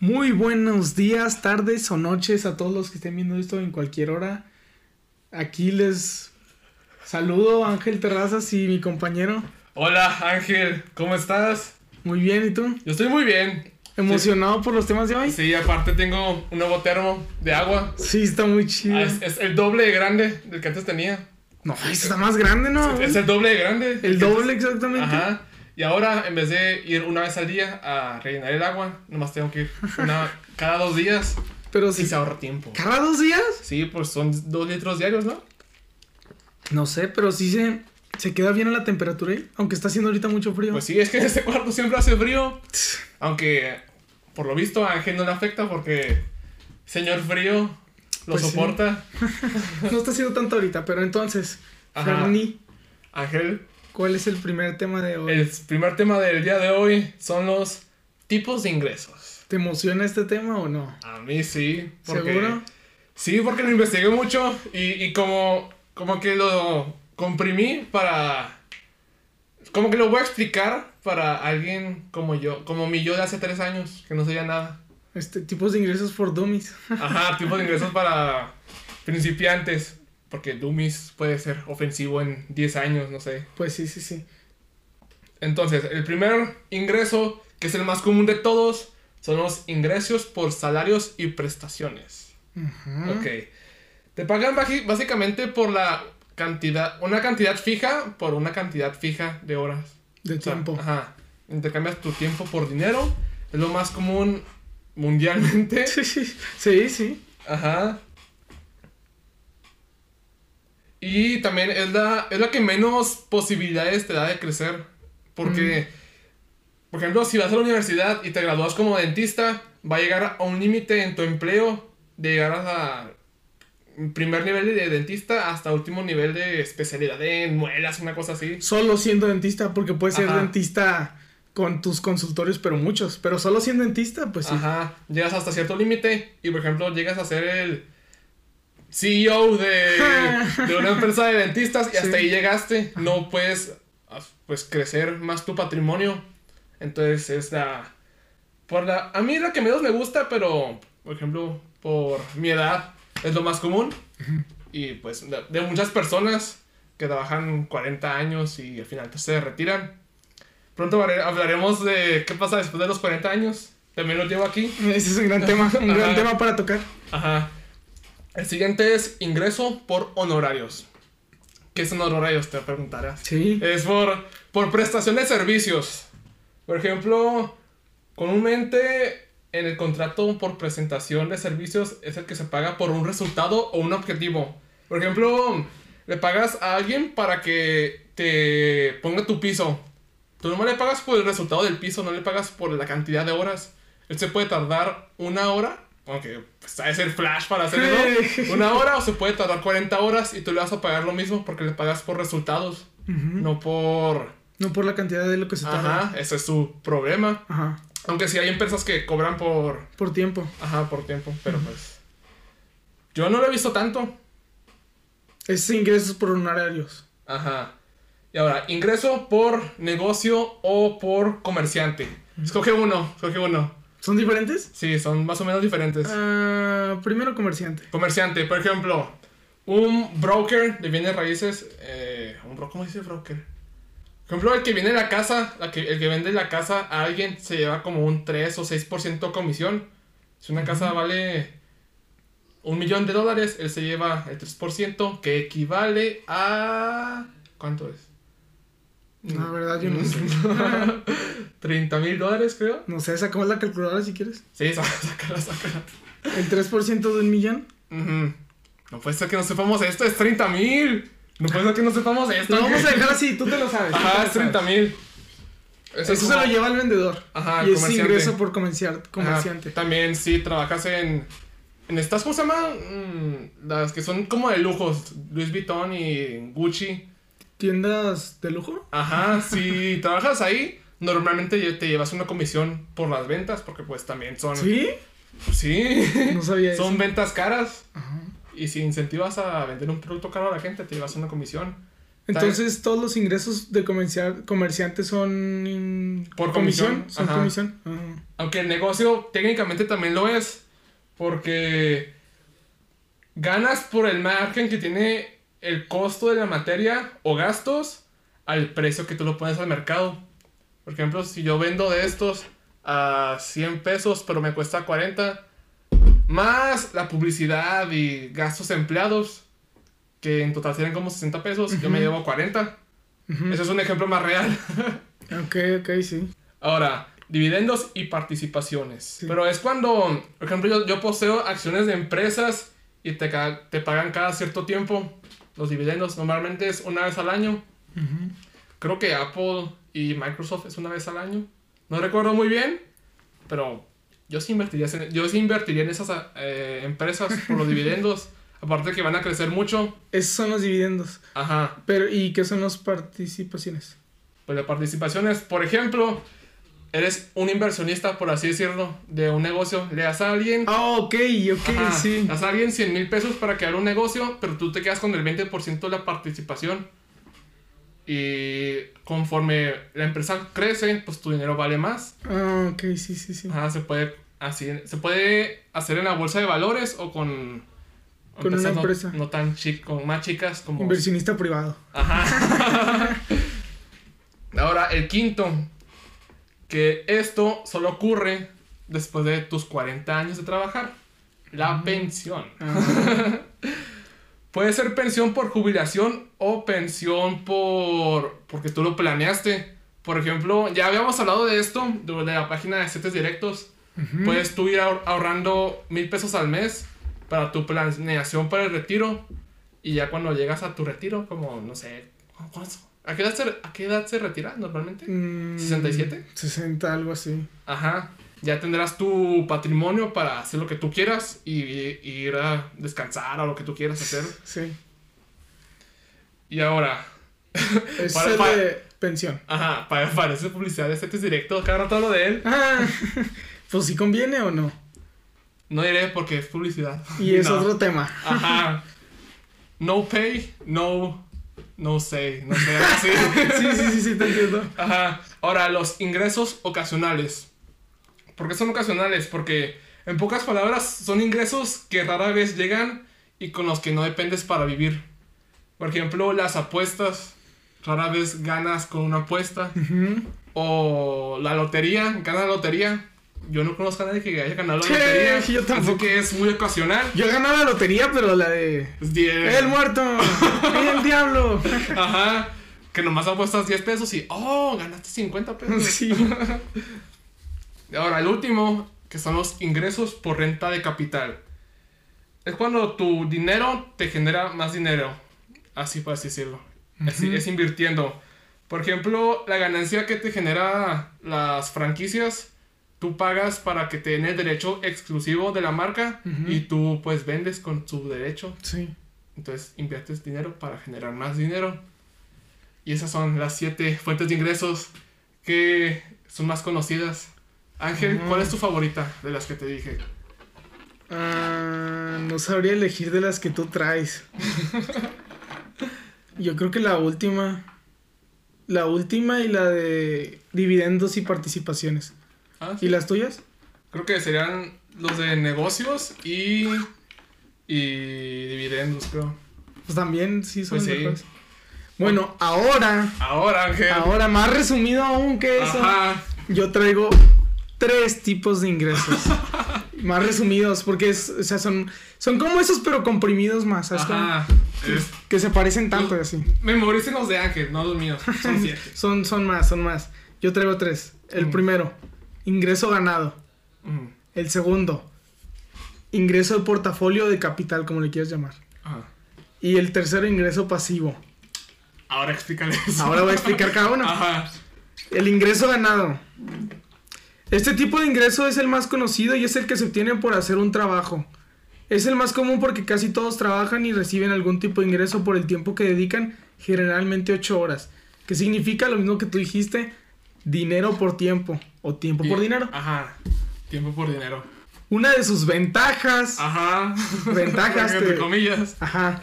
Muy buenos días, tardes o noches a todos los que estén viendo esto en cualquier hora. Aquí les saludo Ángel Terrazas y mi compañero. Hola Ángel, ¿cómo estás? Muy bien, ¿y tú? Yo estoy muy bien. ¿Emocionado por los temas de hoy? Sí, aparte tengo un nuevo termo de agua. Sí, está muy chido. Ah, es, es el doble de grande del que antes tenía. No, está más grande, ¿no? Es el doble de grande. El doble exactamente. Ajá. Y ahora, en vez de ir una vez al día a rellenar el agua, nomás tengo que ir una, cada dos días. Pero sí. se ahorra tiempo. ¿Cada dos días? Sí, pues son dos litros diarios, ¿no? No sé, pero sí se, se queda bien a la temperatura ahí. Aunque está haciendo ahorita mucho frío. Pues sí, es que en este cuarto siempre hace frío. Aunque, por lo visto, a Ángel no le afecta porque señor frío lo Pues sí. soporta. No está haciendo tanto ahorita, pero entonces. Ferni, Ángel, ¿cuál es el primer tema de hoy? el primer tema del día de hoy son los tipos de ingresos. ¿Te emociona este tema o no? A mí sí. Porque, ¿Seguro? Sí, porque lo investigué mucho y, y como, como que lo comprimí para... Como que lo voy a explicar para alguien como yo, como mi yo de hace tres años, que no sabía nada. Este, tipos de ingresos por dummies. Ajá, tipo de ingresos para principiantes. Porque Dummies puede ser ofensivo en 10 años, no sé. Pues sí, sí, sí. Entonces, el primer ingreso, que es el más común de todos, son los ingresos por salarios y prestaciones. Ujú. Ok. Te pagan básicamente por la cantidad, una cantidad fija por una cantidad fija de horas. De O sea, tiempo. Ajá. Intercambias tu tiempo por dinero. Es lo más común mundialmente. Sí, sí, sí, sí. Ajá. Y también es la, es la que menos posibilidades te da de crecer. Porque, por ejemplo, si vas a la universidad y te gradúas como dentista, va a llegar a un límite en tu empleo de llegar a primer nivel de dentista hasta último nivel de especialidad en muelas, una cosa así. Solo siendo dentista, porque puedes ser Ajá. dentista con tus consultorios, pero muchos. Pero solo siendo dentista, pues sí. Ajá, llegas hasta cierto límite y por ejemplo llegas a ser el CEO de, de una empresa de dentistas y hasta Sí. ahí llegaste, no puedes pues crecer más tu patrimonio. Entonces es la por la a mí la que menos me gusta, pero por ejemplo, por mi edad es lo más común y pues de, de muchas personas que trabajan 40 años y al final se retiran. Pronto hablaremos de qué pasa después de los 40 años. También lo llevo aquí. Ese es un gran tema, un gran tema para tocar. Ajá. El siguiente es ingreso por honorarios. ¿Qué son honorarios? Te preguntarás. Sí. Es por, por prestación de servicios. Por ejemplo, comúnmente en el contrato por presentación de servicios es el que se paga por un resultado o un objetivo. Por ejemplo, le pagas a alguien para que te ponga tu piso. Tú nomás le pagas por el resultado del piso, no le pagas por la cantidad de horas. Él se puede tardar una hora, aunque pues, ha ser flash para hacerlo. una hora o se puede tardar 40 horas y tú le vas a pagar lo mismo porque le pagas por resultados, no por... No por la cantidad de lo que se tarda. Ajá, ese es su problema. Ajá. Aunque sí hay empresas que cobran por... Por tiempo. Ajá, por tiempo, pero pues... Yo no lo he visto tanto. Es ingresos por honorarios. Ajá. Y ahora, ingreso por negocio o por comerciante. Escoge uno, escoge uno. ¿Son diferentes? Sí, son más o menos diferentes. Ah, primero comerciante. Comerciante, por ejemplo, un broker de bienes raíces. eh, un bro ¿Cómo dice broker? Por ejemplo, el que viene a la casa, la que, el que vende la casa a alguien se lleva como un 3 o 6% comisión. Si una casa vale un millón de dólares, él se lleva el 3%, que equivale a. ¿Cuánto es? La verdad, yo no sé. 30 mil dólares, creo. No sé, sacamos la calculadora si quieres. Sí, sá- sácala, sácala. El 3% de un millón. Ujú. No puede ser que no sepamos esto, es 30 mil. No puede ser que no sepamos esto. Lo vamos a dejar así, tú te lo sabes. Ajá, es 30 sabes. mil. Eso se lo lleva el vendedor. Ajá, y es ingreso por comerciar- comerciante. También si trabajas en, en estas, ¿cómo se llaman? Mm, las que son como de lujos, Louis Vuitton y Gucci. ¿Tiendas de lujo? Ajá, si trabajas ahí, normalmente te llevas una comisión por las ventas, porque pues también son... ¿Sí? Sí. No sabía eso. son ventas caras. Ajá. Y si incentivas a vender un producto caro a la gente, te llevas una comisión. Entonces, todos los ingresos de comercial, comerciantes son in- Por comisión, Son ajá. comisión. Ajá. Aunque el negocio técnicamente también lo es. Porque ganas por el margen que tiene el costo de la materia o gastos al precio que tú lo pones al mercado. Por ejemplo, si yo vendo de estos a 100 pesos, pero me cuesta 40, más la publicidad y gastos empleados, que en total serían como 60 pesos, yo me llevo 40. Ujú. Ese es un ejemplo más real. Ok, ok, sí. Ahora, dividendos y participaciones. Pero es cuando, por ejemplo, yo, yo poseo acciones de empresas y te, te pagan cada cierto tiempo los dividendos. Normalmente es una vez al año. Creo que Apple y Microsoft es una vez al año. No recuerdo muy bien, pero yo sí invertiría, en- yo sí invertiría en esas eh, empresas por los dividendos. Aparte que van a crecer mucho. Esos son los dividendos. Ajá. Pero, ¿y qué son las participaciones? Pues la participación es, por ejemplo, eres un inversionista, por así decirlo, de un negocio. Le das a alguien Ah, ok, ok, Ajá, sí. Das a alguien 100 mil pesos para crear un negocio, pero tú te quedas con el 20% de la participación. Y conforme la empresa crece, pues tu dinero vale más. Ah, ok, sí, sí, sí. Ajá, se puede, así, se puede hacer en la bolsa de valores o con, Con una empresas no- empresa. No, tan chi- con más chicas como... Inversionista privado. Ajá. Ahora, el quinto, que esto solo ocurre después de tus 40 años de trabajar. La pensión. Ah, Puede ser pensión por jubilación o pensión por porque tú lo planeaste. Por ejemplo, ya habíamos hablado de esto, de la página de CETES Directos. Puedes tú ir ahor- ahorrando mil pesos al mes para tu planeación para el retiro. Y ya cuando llegas a tu retiro, como, no sé, ¿cuánto- ¿a qué edad se, a qué edad se retira normalmente? Mm, ¿67? 60, algo así. Ajá. Ya tendrás tu patrimonio para hacer lo que tú quieras y, y ir a descansar o lo que tú quieras hacer. Sí. Y ahora, Es Para- el para- de pensión. ajá, pa- parece publicidad de CETES Directos, cada rato hablo de él. Ah, pues si conviene o no. No diré porque es publicidad. Y es No. otro tema. Ajá. No pay, no. No say, no sé, así. Sí, sí, sí, sí, te entiendo. Ajá. Ahora, los ingresos ocasionales. ¿Por qué son ocasionales? Porque, en pocas palabras, son ingresos que rara vez llegan y con los que no dependes para vivir. Por ejemplo, las apuestas. Rara vez ganas con una apuesta. O la lotería, ganas la lotería. Yo no conozco a nadie que haya ganado la Sí, lotería. yo tampoco. Así que es muy ocasional. Yo he ganado la lotería, pero la de. ¡El muerto! ¡El diablo! Ajá. Que nomás apuestas 10 pesos y, oh, ganaste 50 pesos. Sí. Ahora, el último, que son los ingresos por renta de capital. Es cuando tu dinero te genera más dinero. Así por así decirlo. Así, es invirtiendo. Por ejemplo, la ganancia que te genera las franquicias, tú pagas para que te den el derecho exclusivo de la marca Ujú. y tú pues vendes con su derecho. Sí. Entonces inviertes dinero para generar más dinero. Y esas son las siete fuentes de ingresos que son más conocidas. Ángel, Ujú. ¿cuál es tu favorita de las que te dije? Ah, no sabría elegir de las que tú traes. Yo creo que la última. La última y la de dividendos y participaciones. Ah, ¿Y las tuyas? Creo que serían los de negocios y, y dividendos, creo. Pues también sí son Pues sí. Bueno, ahora, Ahora, Ángel. ahora más resumido aún que eso, Ajá. yo traigo tres tipos de ingresos. más resumidos, porque es, o sea, son, son como esos, pero comprimidos más. ¿sabes. Es- Que se parecen tanto y así. memoricen los de Ángel, no los míos. Son siete. Son, son más, son más. Yo traigo tres. El Mm. primero, ingreso ganado. El segundo, ingreso de portafolio de capital, como le quieras llamar. Ajá. Y el tercero, ingreso pasivo. Ahora explícale eso. Ahora voy a explicar cada uno. Ajá. El ingreso ganado. Este tipo de ingreso es el más conocido y es el que se obtiene por hacer un trabajo. Es el más común porque casi todos trabajan y reciben algún tipo de ingreso por el tiempo que dedican, generalmente 8 horas. Que significa lo mismo que tú dijiste, dinero por tiempo o tiempo por dinero. Ajá. Tiempo por dinero. Una de sus ventajas, Ajá. Ventajas Entre que- comillas. ajá,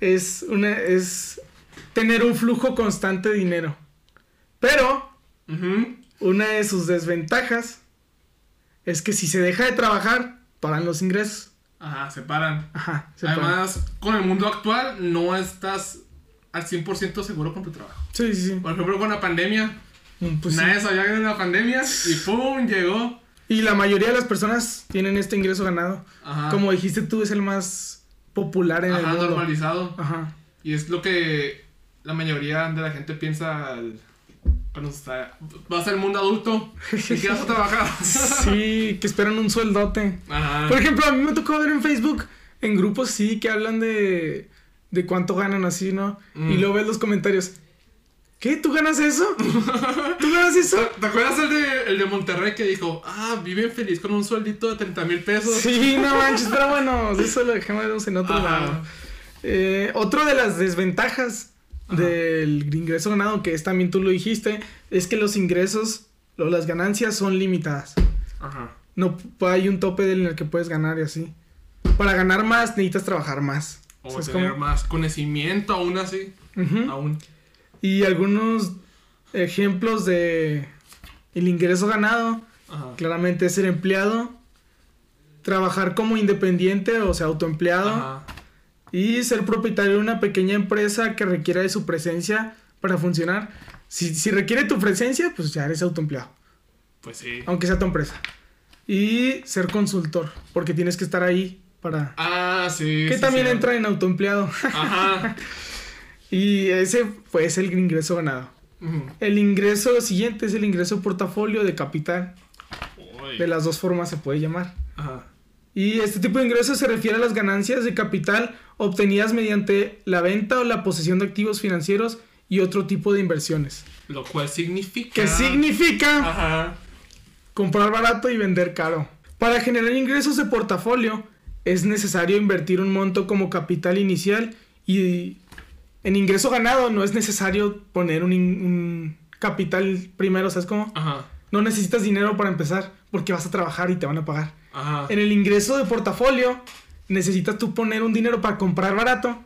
es una es tener un flujo constante de dinero. Pero una de sus desventajas es que si se deja de trabajar, paran los ingresos. Ajá, se paran. Ajá, se paran. Además, con el mundo actual no estás al 100% seguro con tu trabajo. Sí, sí, sí. Por ejemplo, con la pandemia, Mm, pues sí. nadie sabía que era la pandemia y ¡pum! llegó. Y la mayoría de las personas tienen este ingreso ganado. Ajá. Como dijiste tú, es el más popular en el Ajá, mundo. normalizado. Ajá. Y es lo que la mayoría de la gente piensa al- cuando está, vas al mundo adulto. ¿En qué vas a trabajar? Sí, que esperan un sueldote. Ajá. Por ejemplo, a mí me tocó ver en Facebook, en grupos sí, que hablan de, de cuánto ganan así, ¿no? Mm. Y luego ves los comentarios. ¿Qué? ¿Tú ganas eso? ¿Tú ganas eso? ¿Te acuerdas el de, el de Monterrey que dijo, ah, viven feliz con un sueldito de 30 mil pesos? Sí, no manches, pero bueno, eso lo dejamos en otro Ajá. lado. Eh, otro de las desventajas Ajá. del ingreso ganado, que es también tú lo dijiste, es que los ingresos o las ganancias son limitadas. Ajá. No hay un tope en el que puedes ganar y así. Para ganar más necesitas trabajar más. O ¿Sabes tener más conocimiento aún así. Aún. Y algunos ejemplos de el ingreso ganado, Ajá. claramente es ser empleado, trabajar como independiente o sea, autoempleado Ajá. y ser propietario de una pequeña empresa que requiera de su presencia para funcionar. Si, si requiere tu presencia, pues ya eres autoempleado, Pues sí. aunque sea tu empresa. Y ser consultor, porque tienes que estar ahí para... Ah, sí. que sí, también sí. entra en autoempleado. Ajá. y ese pues el ingreso ganado. El ingreso siguiente es el ingreso portafolio de capital. Uy. De las dos formas se puede llamar. Ajá. Y este tipo de ingresos se refiere a las ganancias de capital obtenidas mediante la venta o la posesión de activos financieros y otro tipo de inversiones. Lo cual significa. Que significa Ajá. comprar barato y vender caro. Para generar ingresos de portafolio es necesario invertir un monto como capital inicial y en ingreso ganado no es necesario poner un, capital primero, ¿sabes cómo? Ajá. No necesitas dinero para empezar porque vas a trabajar y te van a pagar. Ajá. En el ingreso de portafolio necesitas tú poner un dinero para comprar barato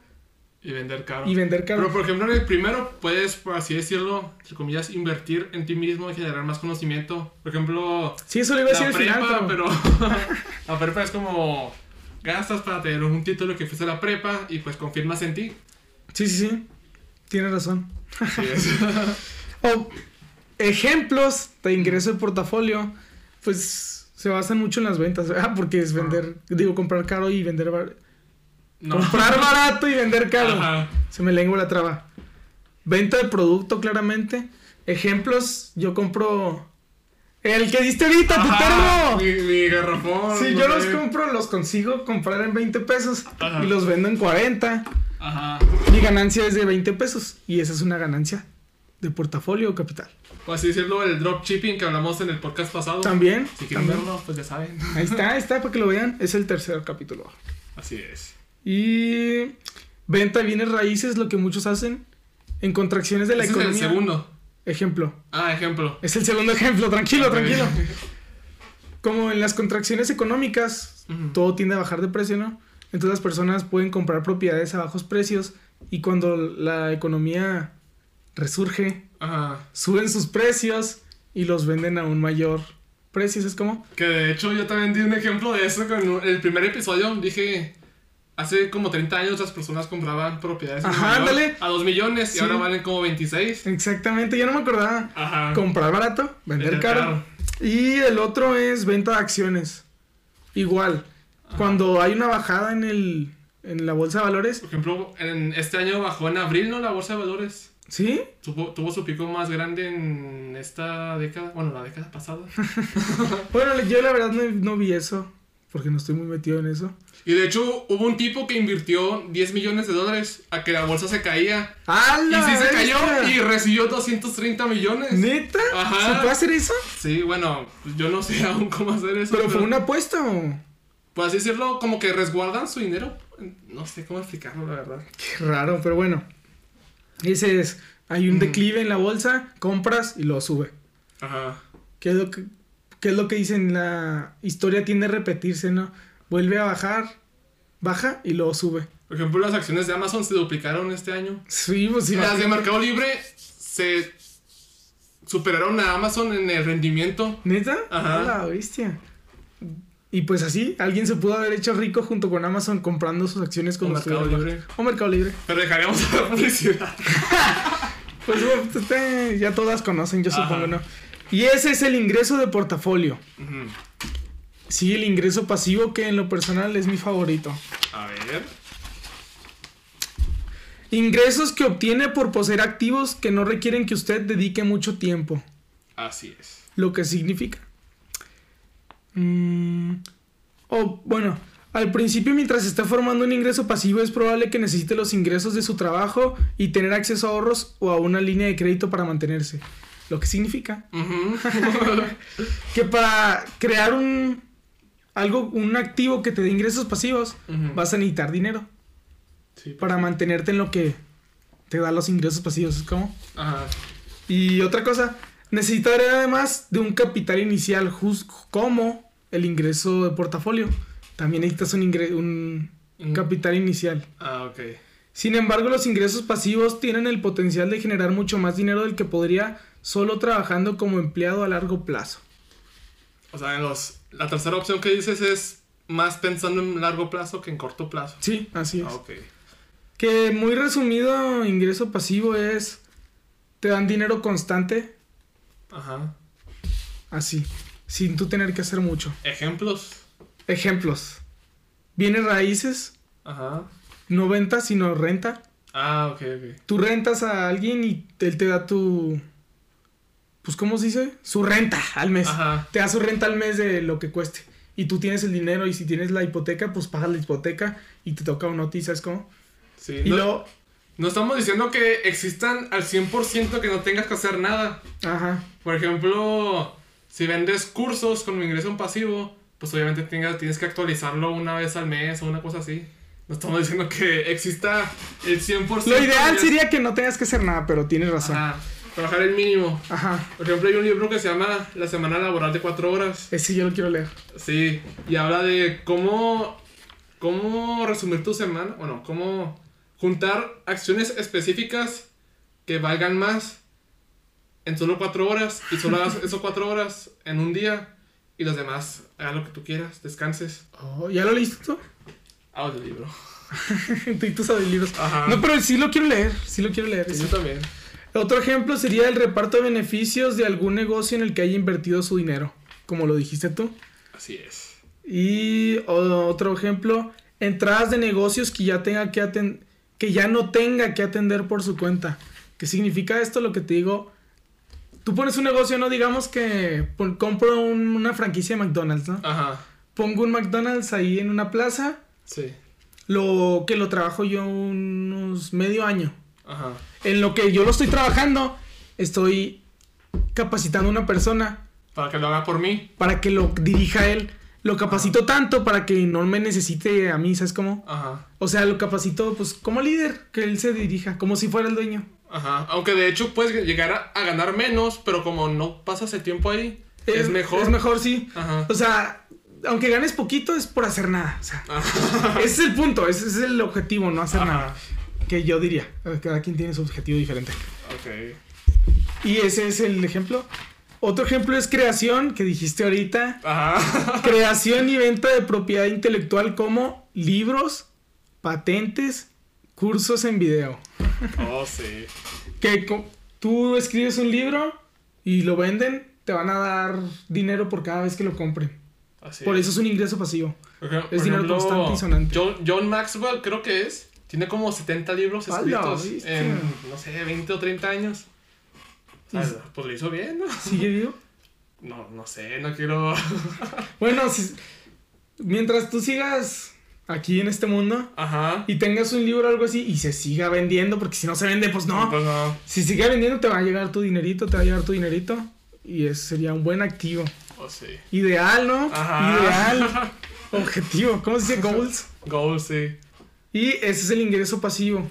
Y vender caro. y vender caro. Pero por ejemplo, en el primero puedes, por así decirlo, entre comillas, invertir en ti mismo y generar más conocimiento. Por ejemplo, sí, eso lo iba a decir la al final, prepa, pero... pero la prepa es como gastas para tener un título que fuiste a la prepa y pues confirmas en ti. Sí, sí, sí. Tienes razón. Es. O ejemplos de ingreso de portafolio, pues se basan mucho en las ventas, ¿verdad? Porque es vender, digo, comprar caro y vender bar- No. Comprar barato y vender caro. Ajá. Se me lengua la traba. Venta de producto, claramente. Ejemplos, yo compro el que diste ahorita, tu termo. Mi, mi garrafón. Si no yo los compro, los consigo comprar en 20 pesos Ajá. y los vendo en 40. Ajá. Mi ganancia es de 20 pesos y esa es una ganancia de portafolio o capital. Por así decirlo, el dropshipping que hablamos en el podcast pasado. También. Si quieren también. verlo, pues ya saben. Ahí está, ahí está para que lo vean. Es el tercer capítulo. Así es. Y venta de bienes raíces, lo que muchos hacen en contracciones de la Ese economía. es el segundo. Ejemplo. Ah, ejemplo. Es el segundo ejemplo, tranquilo, tranquilo. Como en las contracciones económicas, todo tiende a bajar de precio, ¿no? Entonces las personas pueden comprar propiedades a bajos precios y cuando la economía resurge, Ajá. suben sus precios y los venden a un mayor precio, ¿es como? Que de hecho yo también di un ejemplo de eso con el primer episodio. Dije, hace como 30 años las personas compraban propiedades Ajá, a 2 millones y Sí. ahora valen como 26. Exactamente, yo no me acordaba. Ajá. Comprar barato, vender, Vender caro. caro. Y el otro es venta de acciones. Igual, cuando hay una bajada en el en la bolsa de valores, Por ejemplo, en este año bajó en abril, ¿no? La bolsa de valores. ¿sí? Tuvo, tuvo su pico más grande en esta década. Bueno, la década pasada. Bueno, yo la verdad no, no vi eso, porque no estoy muy metido en eso. Y de hecho, hubo un tipo que invirtió 10 millones de dólares a que la bolsa se caía. Y ¡Hala! sí se cayó y recibió 230 millones. ¿Neta? Ajá. ¿Se puede hacer eso? Sí, bueno, pues yo no sé aún cómo hacer eso. ¿Pero fue una apuesta o...? Por así decirlo, como que resguardan su dinero. No sé cómo explicarlo, la verdad. Qué raro, pero bueno. Ese es, hay un declive en la bolsa, compras y lo sube. Ajá. ¿Qué es lo que, qué es lo que dicen? La historia tiende a repetirse, ¿no? Vuelve a bajar, baja y luego sube. Por ejemplo, las acciones de Amazon se duplicaron este año. Sí, pues sí. Las de Mercado Libre se superaron a Amazon en el rendimiento. ¿Neta? Ajá. La bestia. Y pues así, alguien se pudo haber hecho rico junto con Amazon comprando sus acciones con O Mercado Libre. O Mercado Libre. Pero dejaríamos la publicidad. Pues bueno, pues, este, ya todas conocen, yo Ajá. supongo, ¿no? Y ese es el ingreso de portafolio. Sí, el ingreso pasivo que en lo personal es mi favorito. A ver. Ingresos que obtiene por poseer activos que no requieren que usted dedique mucho tiempo. Así es. Lo que significa. Mm, o bueno, al principio mientras está formando un ingreso pasivo es probable que necesite los ingresos de su trabajo y tener acceso a ahorros o a una línea de crédito para mantenerse. Lo que significa que para crear un algo un activo que te dé ingresos pasivos vas a necesitar dinero Sí, pues. para mantenerte en lo que te da los ingresos pasivos, ¿es como? Ajá. Y otra cosa, necesitaré además de un capital inicial jus- como el ingreso de portafolio. También necesitas un, ingre- un capital inicial. Ah, ok. Sin embargo, los ingresos pasivos tienen el potencial de generar mucho más dinero del que podría solo trabajando como empleado a largo plazo. O sea, en los, la tercera opción que dices es más pensando en largo plazo que en corto plazo. Sí, así es. Ah, ok. Que muy resumido, ingreso pasivo es te dan dinero constante, Ajá. así, sin tú tener que hacer mucho. Ejemplos. Ejemplos. Bienes raíces, Ajá. no venta, sino renta. Ah, ok, ok. Tú rentas a alguien y él te da tu. Pues, ¿cómo se dice? Su renta al mes. Ajá. Te da su renta al mes de lo que cueste. Y tú tienes el dinero y si tienes la hipoteca, pues pagas la hipoteca y te toca una noticia, ¿sabes cómo? Sí. Y no, luego. no estamos diciendo que existan al 100% que no tengas que hacer nada. Ajá. Por ejemplo, si vendes cursos con un ingreso en pasivo, pues obviamente tengas, tienes que actualizarlo una vez al mes o una cosa así. No estamos diciendo que exista el 100%. Lo ideal de- sería que no tengas que hacer nada, pero tienes razón. Ajá. Ajá, trabajar el mínimo. Por ejemplo, hay un libro que se llama La semana laboral de cuatro horas. Ese yo lo quiero leer. Sí, y habla de cómo, cómo resumir tu semana. Bueno, cómo juntar acciones específicas que valgan más en solo cuatro horas y solo hagas esas cuatro horas en un día y los demás hagan lo que tú quieras, descanses. Oh, ¿Ya lo leíste tú? Audio libro. Tú y audiolibros. Ajá. No, pero sí lo quiero leer. Sí lo quiero leer. Sí, sí. yo también. Otro ejemplo sería el reparto de beneficios de algún negocio en el que haya invertido su dinero, como lo dijiste tú. Así es. Y otro ejemplo, entradas de negocios que ya tenga que que ya no tenga que atender por su cuenta. ¿Qué significa esto? Lo que te digo, tú pones un negocio, no digamos que compro un- una franquicia de McDonald's, ¿no? Ajá. Pongo un McDonald's ahí en una plaza, Sí. lo que lo trabajo yo unos medio año. Ajá. En lo que yo lo estoy trabajando, estoy capacitando a una persona Para que lo haga por mí. para que lo dirija él. Lo capacito tanto para que no me necesite a mí, ¿sabes cómo? Ajá. O sea, lo capacito pues como líder, que él se dirija, como si fuera el dueño. Ajá. Aunque de hecho puedes llegar a, a ganar menos, pero como no pasas el tiempo ahí, es, mejor. Es mejor, sí. Ajá. O sea, aunque ganes poquito es por hacer nada. O sea, ese es el punto, ese es el objetivo, no hacer Ajá. nada. Que yo diría, cada quien tiene su objetivo diferente. Ok. Y ese es el ejemplo. Otro ejemplo es creación, que dijiste ahorita. Ajá. Creación y venta de propiedad intelectual como libros, patentes, cursos en video. Oh, sí. Que tú escribes un libro y lo venden, te van a dar dinero por cada vez que lo compren. Así Por eso es un ingreso pasivo. Es dinero constante y sonante. John, John Maxwell, creo que es. Tiene como 70 libros ¡Hala, escritos viste! en, no sé, 20 o 30 años. Sea, pues lo hizo bien, ¿no? ¿Sigue vivo? No, no sé, no quiero. Bueno, si- mientras tú sigas aquí en este mundo Ajá. y tengas un libro o algo así y se siga vendiendo, porque si no se vende, pues no. Pues no. Si sigue vendiendo, te va a llegar tu dinerito, te va a llegar tu dinerito. Y ese sería un buen activo. Oh, sí. Ideal, ¿no? Ajá. Ideal. Objetivo. ¿Cómo se dice? Goals. Goal, sí. Y ese es el ingreso pasivo.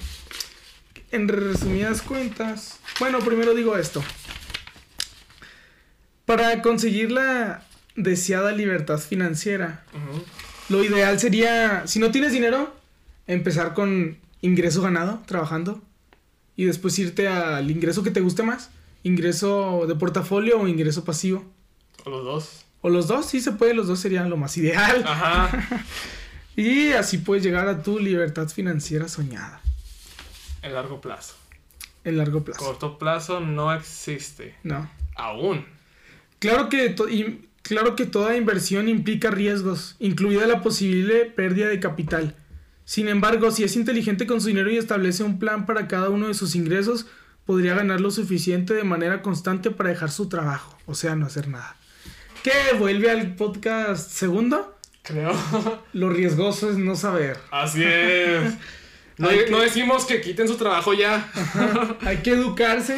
En resumidas cuentas. Bueno, primero digo esto. Para conseguir la deseada libertad financiera, Ujú. Lo ideal sería, si no tienes dinero, empezar con ingreso ganado, trabajando, y después irte al ingreso que te guste más, ingreso de portafolio o ingreso pasivo. O los dos. O los dos, sí se puede, los dos serían lo más ideal. Ajá. Y así puedes llegar a tu libertad financiera soñada, En largo plazo. en largo plazo. Corto plazo no existe. No. Aún. Claro que, y- claro que toda inversión implica riesgos, incluida la posible pérdida de capital. Sin embargo, si es inteligente con su dinero y establece un plan para cada uno de sus ingresos, podría ganar lo suficiente de manera constante para dejar su trabajo, o sea, no hacer nada. ¿Qué? ¿Vuelve al podcast segundo? Creo. Lo riesgoso es no saber. Así es. No, Hay que- no decimos que quiten su trabajo ya. Hay que educarse.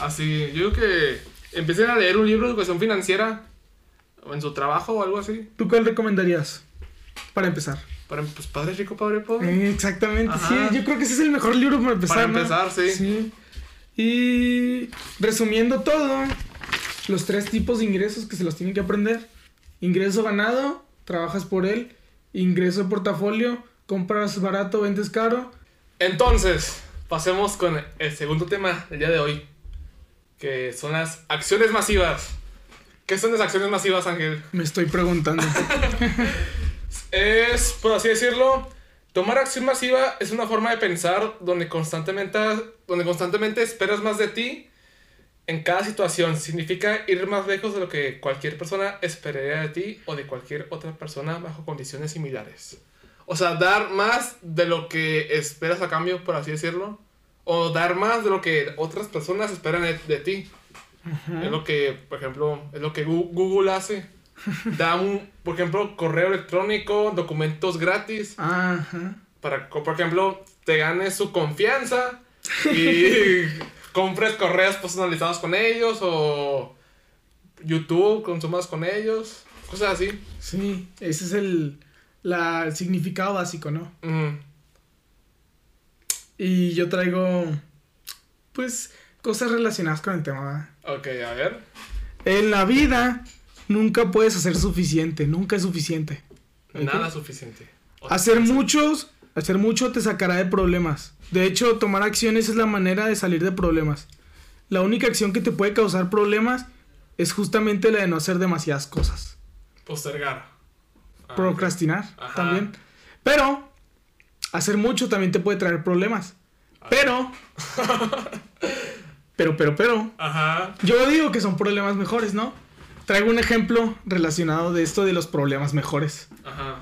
Así, yo creo que empiecen a leer un libro de educación financiera. En su trabajo o algo así. ¿Tú cuál recomendarías? Para empezar. Para, pues, padre rico, padre pobre. Eh, exactamente, Ajá. sí. Yo creo que ese es el mejor libro para empezar. Para ¿no? empezar, sí. Y resumiendo todo, los tres tipos de ingresos que se los tienen que aprender. Ingreso ganado, trabajas por él. Ingreso de portafolio, compras barato, vendes caro. Entonces, pasemos con el segundo tema del día de hoy. Que son las acciones masivas. ¿Qué son las acciones masivas, Ángel? Me estoy preguntando. Es, por así decirlo, tomar acción masiva es una forma de pensar donde constantemente, donde constantemente esperas más de ti en cada situación. Significa ir más lejos de lo que cualquier persona esperaría de ti o de cualquier otra persona bajo condiciones similares. O sea, dar más de lo que esperas a cambio, por así decirlo. O dar más de lo que otras personas esperan de, de ti. Es lo que, por ejemplo, es lo que Google hace. Da un, por ejemplo, correo electrónico, documentos gratis, Ajá. para que, por ejemplo, te ganes su confianza y compres correos personalizados con ellos o YouTube, consumas con ellos, cosas así. Sí, ese es el, la, el significado básico, ¿no? Y yo traigo, pues, cosas relacionadas con el tema. ¿verdad? Ok, a ver. En la vida nunca puedes hacer suficiente, nunca es suficiente. Nada suficiente. Hacer muchos, hacer mucho te sacará de problemas. De hecho, tomar acciones es la manera de salir de problemas. La única acción que te puede causar problemas es justamente la de no hacer demasiadas cosas. Postergar. Ah, Procrastinar también. Pero hacer mucho también te puede traer problemas. Pero pero pero pero Ajá. yo digo que son problemas mejores, ¿no? Traigo un ejemplo relacionado de esto de los problemas mejores. Ajá.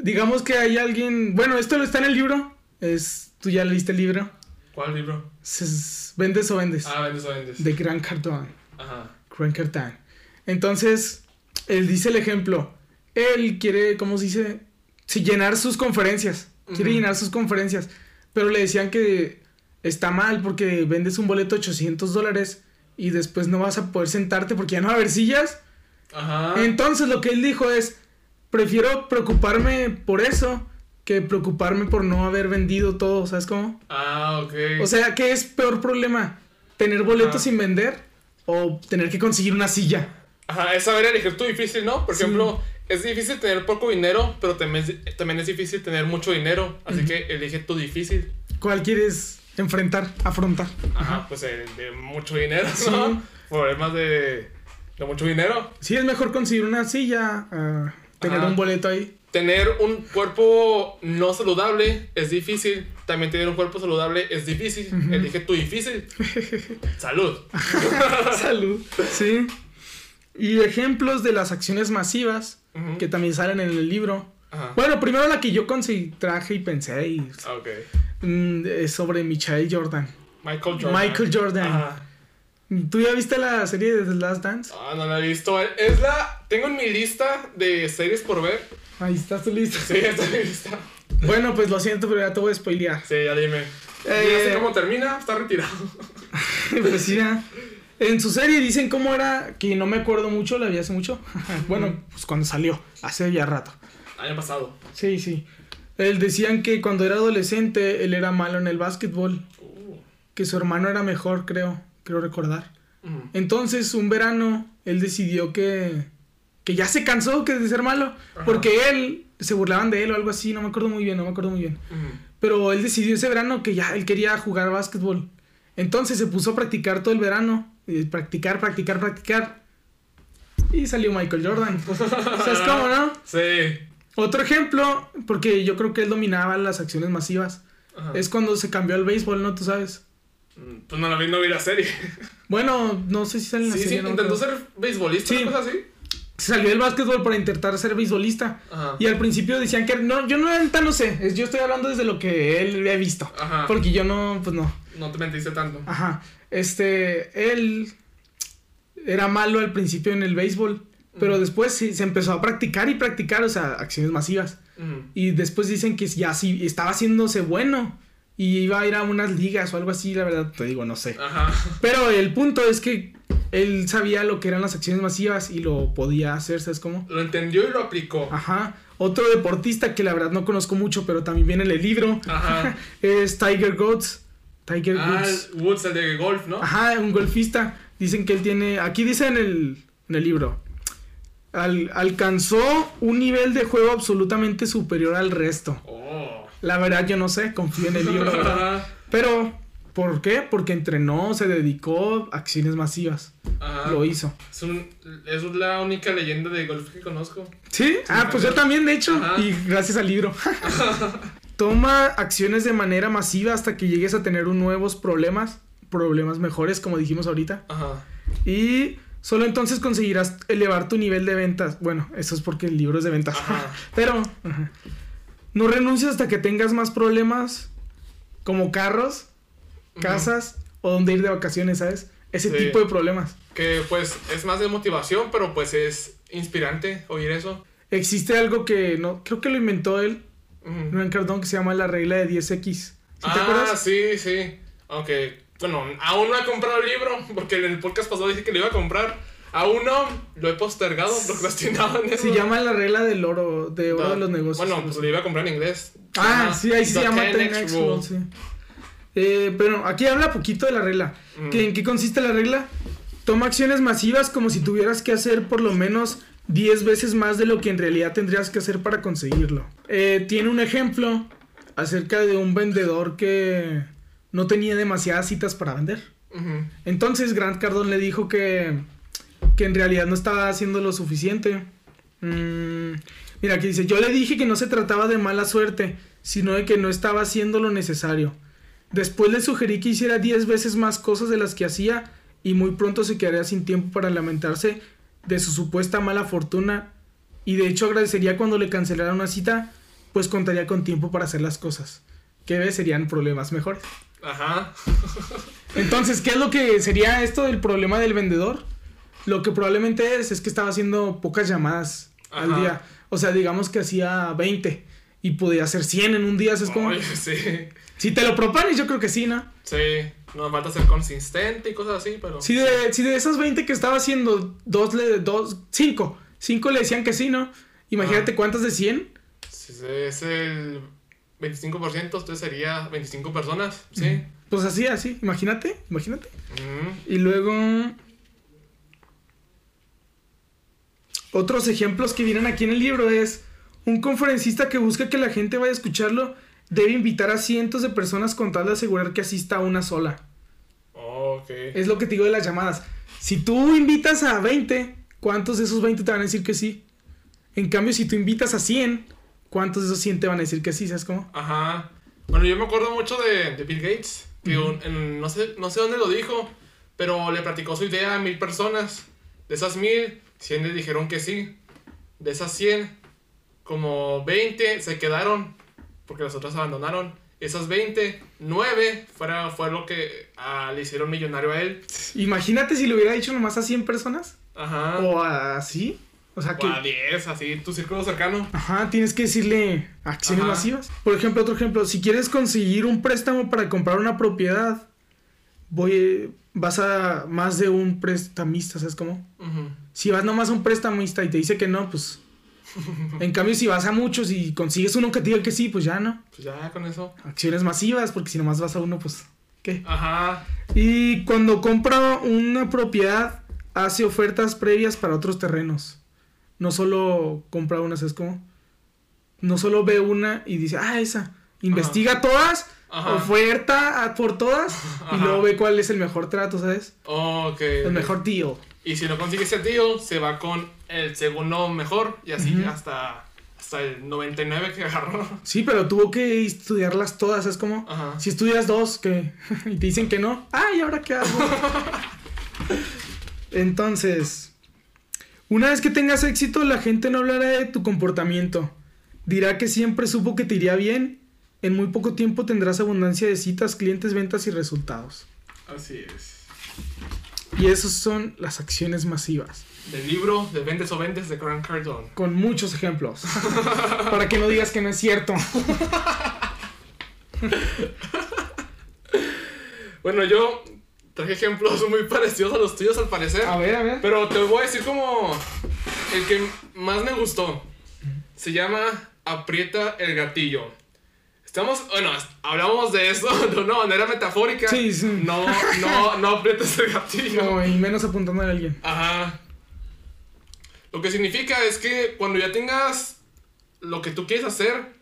Digamos que hay alguien, bueno, esto está en el libro, es tú ya leíste el libro. ¿Cuál libro? Es- ¿Vendes o vendes? Ah, vendes o vendes. De Gran Cardone. Ajá. Grant Cardone. Entonces, él dice el ejemplo. Él quiere, ¿cómo se dice? Sí, llenar sus conferencias. Quiere llenar sus conferencias. Pero le decían que está mal porque vendes un boleto de 800 dólares y después no vas a poder sentarte porque ya no va a haber sillas. Ajá. Entonces lo que él dijo es, prefiero preocuparme por eso que preocuparme por no haber vendido todo, ¿sabes cómo? Ah, ok. O sea, ¿qué es peor problema? ¿Tener boletos Ajá. sin vender o tener que conseguir una silla? Ajá, es saber elegir tu difícil, ¿no? Por Sí. ejemplo, es difícil tener poco dinero, pero también es, también es difícil tener mucho dinero. Así que elige tu difícil. ¿Cuál quieres enfrentar, afrontar? Ajá, pues el de mucho dinero, Sí. ¿no? Problemas de, de mucho dinero. Sí, es mejor conseguir una silla, a tener Ajá. un boleto ahí. Tener un cuerpo no saludable es difícil. También tener un cuerpo saludable es difícil. Elige tu difícil. Salud. Salud. Sí. Y ejemplos de las acciones masivas que también salen en el libro. Ajá. Bueno, primero la que yo conseguí, traje y pensé y Ah, Ok. es sobre Michael Jordan. Michael Jordan. Michael Jordan. Ajá. ¿Tú ya viste la serie de The Last Dance? Ah, no la he visto. Es la. Tengo en mi lista de series por ver. Ahí está tu lista. Sí, está mi lista. Bueno, pues lo siento, pero ya te voy a spoilear. Sí, ya dime. Eh, ya sé cómo termina, está retirado. pues sí, ya. En su serie dicen cómo era, que no me acuerdo mucho, la vi hace mucho. bueno, pues cuando salió, hace ya rato. Año pasado. Sí, sí. Él decían que cuando era adolescente él era malo en el básquetbol, Uh. que su hermano era mejor, creo, creo recordar. Entonces, un verano, él decidió que, que ya se cansó que de ser malo, porque él se burlaban de él o algo así, no me acuerdo muy bien, no me acuerdo muy bien. Pero él decidió ese verano que ya él quería jugar básquetbol. Entonces se puso a practicar todo el verano. y practicar, practicar, practicar. Y salió Michael Jordan. ¿Sabes cómo, no? Sí. Otro ejemplo, porque yo creo que él dominaba las acciones masivas, Ajá. es cuando se cambió al béisbol, ¿no? Tú sabes. Mm, Pues no la vi, no vi la serie. Bueno, no sé si sale en la Sí, sí, serie, no me intentó ser beisbolista, Sí. cosa así. Se salió del básquetbol para intentar ser beisbolista. Ajá. Y al principio decían que no, yo no, no sé, yo estoy hablando desde lo que él había visto. Ajá. Porque yo no, pues no. No te mentiste tanto. Ajá. Este, él era malo al principio en el béisbol, pero después sí, se empezó a practicar y practicar, o sea, acciones masivas. Y después dicen que ya sí estaba haciéndose bueno y iba a ir a unas ligas o algo así, la verdad te digo, no sé. Ajá. Pero el punto es que él sabía lo que eran las acciones masivas y lo podía hacer, ¿sabes cómo? Lo entendió y lo aplicó. Ajá. Otro deportista que la verdad no conozco mucho, pero también viene en el libro, Ajá. es Tiger Woods. Tiger Ah, Woods. Woods, el de golf, ¿no? Ajá, un golfista. Dicen que él tiene. Aquí dice en el, en el libro. Al- alcanzó un nivel de juego absolutamente superior al resto. Oh. La verdad, yo no sé, confío en el libro. Pero, ¿por qué? Porque entrenó, se dedicó a acciones masivas. Ajá. Lo hizo. Es, un, es la única leyenda de golf que conozco. ¿Sí? Ah, pues yo también, de hecho. Ajá. Y gracias al libro. Toma acciones de manera masiva hasta que llegues a tener un nuevos problemas. Problemas mejores, como dijimos ahorita. Ajá. Y solo entonces conseguirás elevar tu nivel de ventas. Bueno, eso es porque el libro es de ventas. Ajá. Pero ajá. no renuncies hasta que tengas más problemas como carros, casas o donde ir de vacaciones, ¿sabes? Ese Sí. tipo de problemas. Que pues es más de motivación, pero pues es inspirante oír eso. Existe algo que no, creo que lo inventó él. Grant Cardone, que se llama la regla de 10X. ¿Sí te ah, acuerdas? sí, sí. Aunque, bueno, aún no he comprado el libro, porque en el podcast pasado dije que lo iba a comprar. Aún no, lo he postergado, procrastinado en eso. Se llama la regla del oro, de oro Da- de los negocios. Bueno, pues lo iba a comprar en inglés. Ah, sí, ahí se The llama 10X 10X Rule. Sí. Eh, pero aquí habla poquito de la regla. Mm. ¿Que ¿En qué consiste la regla? Toma acciones masivas como si tuvieras que hacer por lo menos 10 veces más de lo que en realidad tendrías que hacer para conseguirlo. Eh, tiene un ejemplo acerca de un vendedor que no tenía demasiadas citas para vender. Entonces Grant Cardone le dijo que, que en realidad no estaba haciendo lo suficiente. Mm, mira, aquí dice, yo le dije que no se trataba de mala suerte, sino de que no estaba haciendo lo necesario. Después le sugerí que hiciera 10 veces más cosas de las que hacía y muy pronto se quedaría sin tiempo para lamentarse de su supuesta mala fortuna y de hecho agradecería cuando le cancelara una cita, pues contaría con tiempo para hacer las cosas, que serían problemas mejores. Ajá. Entonces, ¿qué es lo que sería esto del problema del vendedor? Lo que probablemente es es que estaba haciendo pocas llamadas al día. O sea, digamos que hacía 20 y podía hacer 100 en un día, ¿sabes cómo? Oye, sí. Si te lo propones, yo creo que sí, ¿no? Sí. Nos falta ser consistente y cosas así, pero. Si de, si de esas 20 que estaba haciendo, dos le, dos, 5, 5 le decían que sí, ¿no? Imagínate Ah. cuántas de 100. Si es el 25%, entonces sería 25 personas, ¿sí? Pues así, así, imagínate, imagínate. Y luego... Otros ejemplos que vienen aquí en el libro es un conferencista que busca que la gente vaya a escucharlo debe invitar a cientos de personas con tal de asegurar que asista a una sola. Ok. Es lo que te digo de las llamadas. Si tú invitas a 20, ¿cuántos de esos 20 te van a decir que sí? En cambio, si tú invitas a 100, ¿cuántos de esos 100 te van a decir que sí? ¿Sabes cómo? Ajá. Bueno, yo me acuerdo mucho de, de Bill Gates. Que un- en- no, sé, no sé dónde lo dijo, pero le platicó su idea a mil personas. De esas mil, 100 le dijeron que sí. De esas 100, como 20 se quedaron porque las otras abandonaron. Esas 20, 9 fuera, fue lo que ah, le hicieron millonario a él. Imagínate si le hubiera dicho nomás a 100 personas. Ajá. O así. O sea O que... a 10, así, tu círculo cercano. Ajá, tienes que decirle acciones Ajá. masivas. Por ejemplo, otro ejemplo, si quieres conseguir un préstamo para comprar una propiedad, voy, vas a más de un prestamista, ¿sabes cómo? Ujú. Si vas nomás a un prestamista y te dice que no, pues... En cambio, si vas a muchos y consigues uno que te diga que sí, pues ya no. Pues ya con eso. Acciones masivas, porque si nomás vas a uno, pues... ¿Qué? Ajá. Y cuando compra una propiedad, hace ofertas previas para otros terrenos. No solo compra una, ¿sabes cómo? no solo ve una y dice, ah, esa. Investiga todas, Ajá. oferta por todas y luego ve cuál es el mejor trato, ¿sabes? Ok. El mejor deal. Y si no consigue ese deal, se va con el segundo mejor y así hasta, hasta el 99 que agarró. Sí, pero tuvo que estudiarlas todas, es como Ajá. si estudias dos que y te dicen que no, ay, ¿ahora qué hago? Entonces, una vez que tengas éxito, la gente no hablará de tu comportamiento. Dirá que siempre supo que te iría bien. En muy poco tiempo tendrás abundancia de citas, clientes, ventas y resultados. Así es. Y esas son las acciones masivas. Del libro de Vendes o Vendes de Grant Cardone. Con muchos ejemplos. Para que no digas que no es cierto. Bueno, yo traje ejemplos muy parecidos a los tuyos al parecer. A ver, a ver. Pero te voy a decir como el que más me gustó. Se llama Aprieta el gatillo. Estamos, bueno, hablamos de eso de una manera metafórica. Sí, sí. No, no, no aprietes el gatillo. No, y menos apuntando a alguien. Ajá. Lo que significa es que cuando ya tengas lo que tú quieres hacer,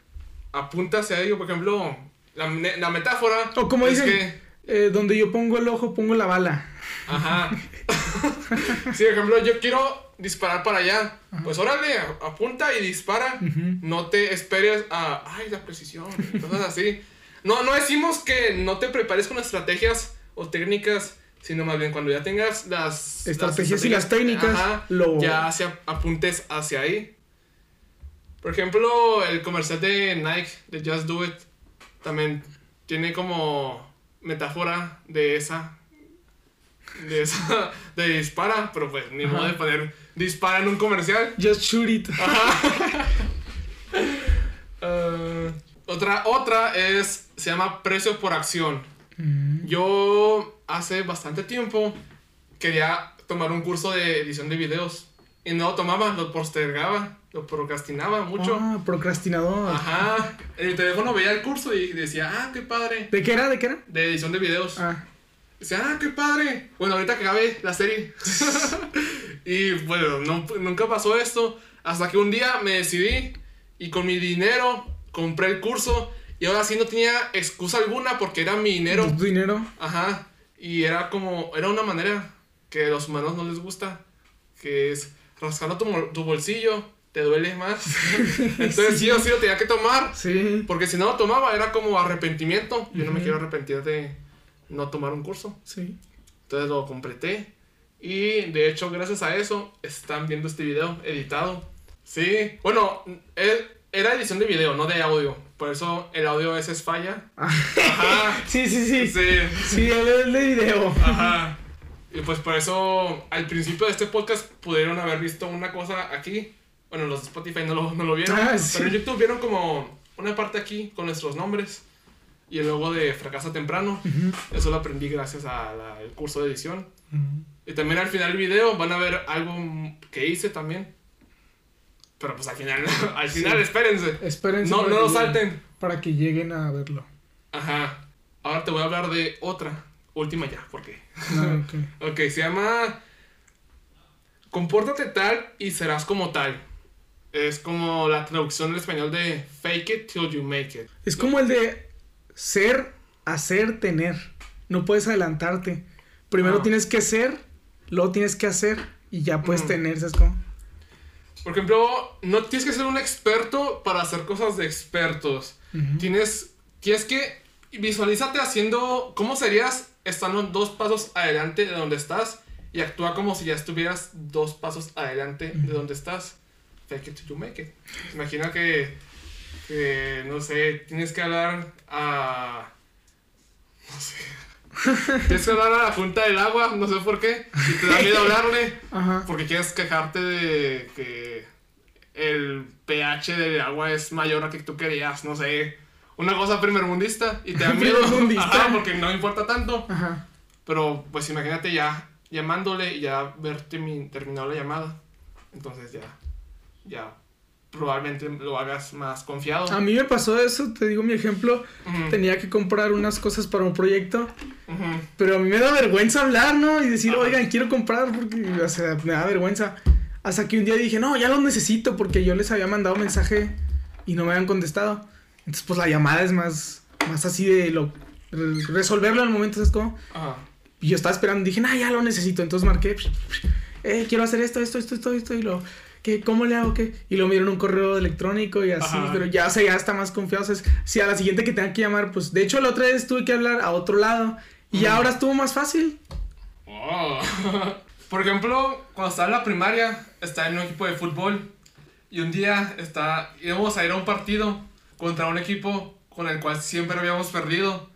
apunta hacia ello. Por ejemplo, la, la metáfora. O como es dicen, que- eh, donde yo pongo el ojo, pongo la bala. Ajá. sí, por ejemplo, yo quiero disparar para allá. Pues órale, apunta y dispara. No te esperes a. Ay, la precisión. Cosas así. No, no decimos que no te prepares con estrategias o técnicas. Sino más bien cuando ya tengas las Estrategias y las técnicas, ajá, lo- ya hacia, apuntes hacia ahí. Por ejemplo, el comercial de Nike, de Just Do It, también tiene como metáfora de esa. De esa. De dispara, pero pues ni Ajá. modo de poner dispara en un comercial. Just shoot it. Eh, otra, otra es. Se llama precio por acción. Mm. Yo hace bastante tiempo quería tomar un curso de edición de videos. Y no lo tomaba, lo postergaba, lo procrastinaba mucho. Ah, procrastinador. Ajá. En mi teléfono veía el curso y decía, ah, qué padre. ¿De qué era? ¿De qué era? De edición de videos. Ah, Decía, ah, qué padre. Bueno, ahorita que acabe la serie. y bueno, no- nunca pasó esto. Hasta que un día me decidí y con mi dinero compré el curso. Y ahora sí no tenía excusa alguna porque era mi dinero. tu dinero. Ajá. Y era como, era una manera que a los humanos no les gusta. Que es rascando tu, tu bolsillo, te duele más. Entonces sí o sí lo tenía que tomar. Sí. Porque si no lo tomaba era como arrepentimiento. Yo no me quiero arrepentir de no tomar un curso. Sí. Entonces lo completé. Y de hecho, gracias a eso, están viendo este video editado. Sí. Bueno, e- era edición de video, no de audio. Por eso el audio a veces falla. Ah. Ajá. Sí, sí, sí. Sí, Sí. el de video. Ajá. Y pues por eso al principio de este podcast pudieron haber visto una cosa aquí. Bueno, los de Spotify no lo, no lo vieron. Ah, sí. Pero en YouTube vieron como una parte aquí con nuestros nombres. Y el logo de Fracasa Temprano. Eso lo aprendí gracias al curso de edición. Ujú. Y también al final del video van a ver algo que hice también. Pero pues al final, al final, Sí. espérense. Espérense. No, no lo salten. Para que lleguen a verlo. Ajá. Ahora te voy a hablar de otra. Última ya, ¿por qué? Ah. Ok, se llama Compórtate tal y serás como tal. Es como la traducción del español de Fake it till you make it. Es como el de ser, hacer, tener. No puedes adelantarte. Primero Ah. tienes que ser, luego tienes que hacer y ya puedes Mm. tener, ¿sabes cómo? Por ejemplo, no tienes que ser un experto para hacer cosas de expertos. Tienes, tienes que visualízate haciendo cómo serías estando dos pasos adelante de donde estás y actúa como si ya estuvieras dos pasos adelante de donde estás. Fake it till you make it. Imagina que, que, no sé, tienes que hablar a... No sé. tienes que hablar a la junta del agua, no sé por qué. Y te da miedo hablarle. Ajá. Porque quieres quejarte de que el pH del agua es mayor a que tú querías, no sé. Una cosa primermundista y te da miedo. Ajá, porque no importa tanto. Ajá. Pero pues imagínate ya llamándole y ya termi- terminado la llamada. Entonces ya, ya probablemente lo hagas más confiado. A mí me pasó eso, te digo mi ejemplo. Ujú, Tenía que comprar unas cosas para un proyecto, ujú. pero a mí me da vergüenza hablar, ¿no? Y decir, Ajá. oigan, quiero comprar porque, o sea, me da vergüenza. Hasta que un día dije, no, ya los necesito porque yo les había mandado mensaje y no me habían contestado. Entonces, pues la llamada es más, más así de lo, resolverlo al momento, ¿sabes cómo? Y yo estaba esperando, dije, ah, ya lo necesito. Entonces marqué, eh, quiero hacer esto, esto, esto, esto, esto, y lo, ¿qué, ¿cómo le hago? ¿Qué? Y lo miro en un correo electrónico y así, Ajá. pero ya, o sea, ya está más confiado. O sea, es- si a la siguiente que tenga que llamar, pues, de hecho, la otra vez tuve que hablar a otro lado y ahora estuvo más fácil. Oh. Por ejemplo, cuando estaba en la primaria, estaba en un equipo de fútbol. Y un día está, íbamos a ir a un partido contra un equipo con el cual siempre habíamos perdido.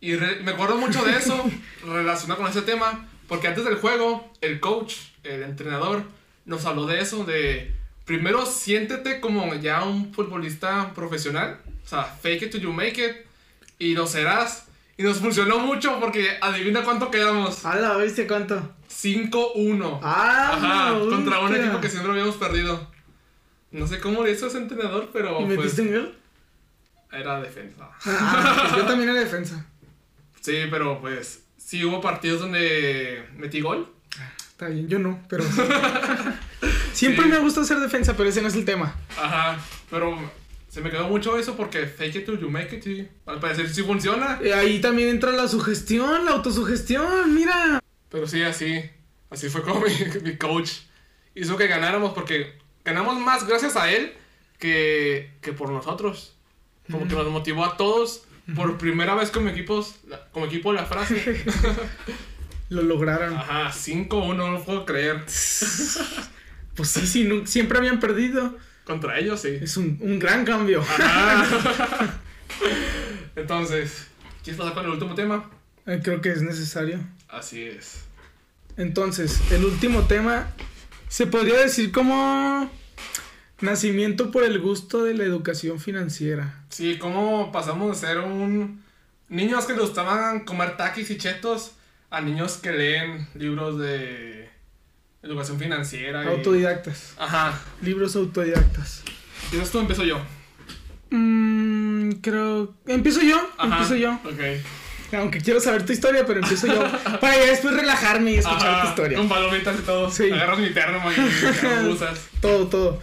Y re- me acuerdo mucho de eso, relacionado con ese tema, porque antes del juego, el coach, el entrenador, nos habló de eso, de primero siéntete como ya un futbolista profesional, o sea, fake it till you make it, y lo serás. Y nos funcionó mucho porque adivina cuánto quedamos. A la ¿viste cuánto? 5-1. Ah, Ajá, no, contra un equipo que siempre habíamos perdido. No sé cómo le hizo ese entrenador, pero ¿Y pues, metiste un gol? era defensa. Ah, pues yo también era defensa. Sí, pero pues sí hubo partidos donde metí gol. Está bien, yo no, pero. Siempre Sí. me gusta hacer defensa, pero ese no es el tema. Ajá, pero se me quedó mucho eso porque fake it till you make it, sí. Al parecer sí funciona. Eh, Ahí también entra la sugestión, la autosugestión, mira. Pero sí, así. Así fue como mi, mi coach hizo que ganáramos porque ganamos más gracias a él que, que por nosotros. Como que nos motivó a todos. Por primera vez como equipos, como equipo la frase. Lo lograron. Ajá, 5-1, no lo puedo creer. Pues sí, sí, siempre habían perdido. Contra ellos, sí. Es un, un gran cambio. Ajá. Entonces, ¿quieres pasar con el último tema? Eh, Creo que es necesario. Así es. Entonces, el último tema se podría decir como nacimiento por el gusto de la educación financiera. Sí, ¿cómo pasamos de ser un... Niños que les gustaban comer taquis y chetos a niños que leen libros de educación financiera? y- Autodidactas. Ajá. Libros autodidactas. ¿Y esto empiezo yo? Mm, creo. Empiezo yo. Ajá. Empiezo yo. Ok. Aunque quiero saber tu historia, pero empiezo yo. para ya después relajarme y escuchar Ajá, tu historia. Con palomitas y todo. Sí. Agarras mi termo y usas. Todo, todo.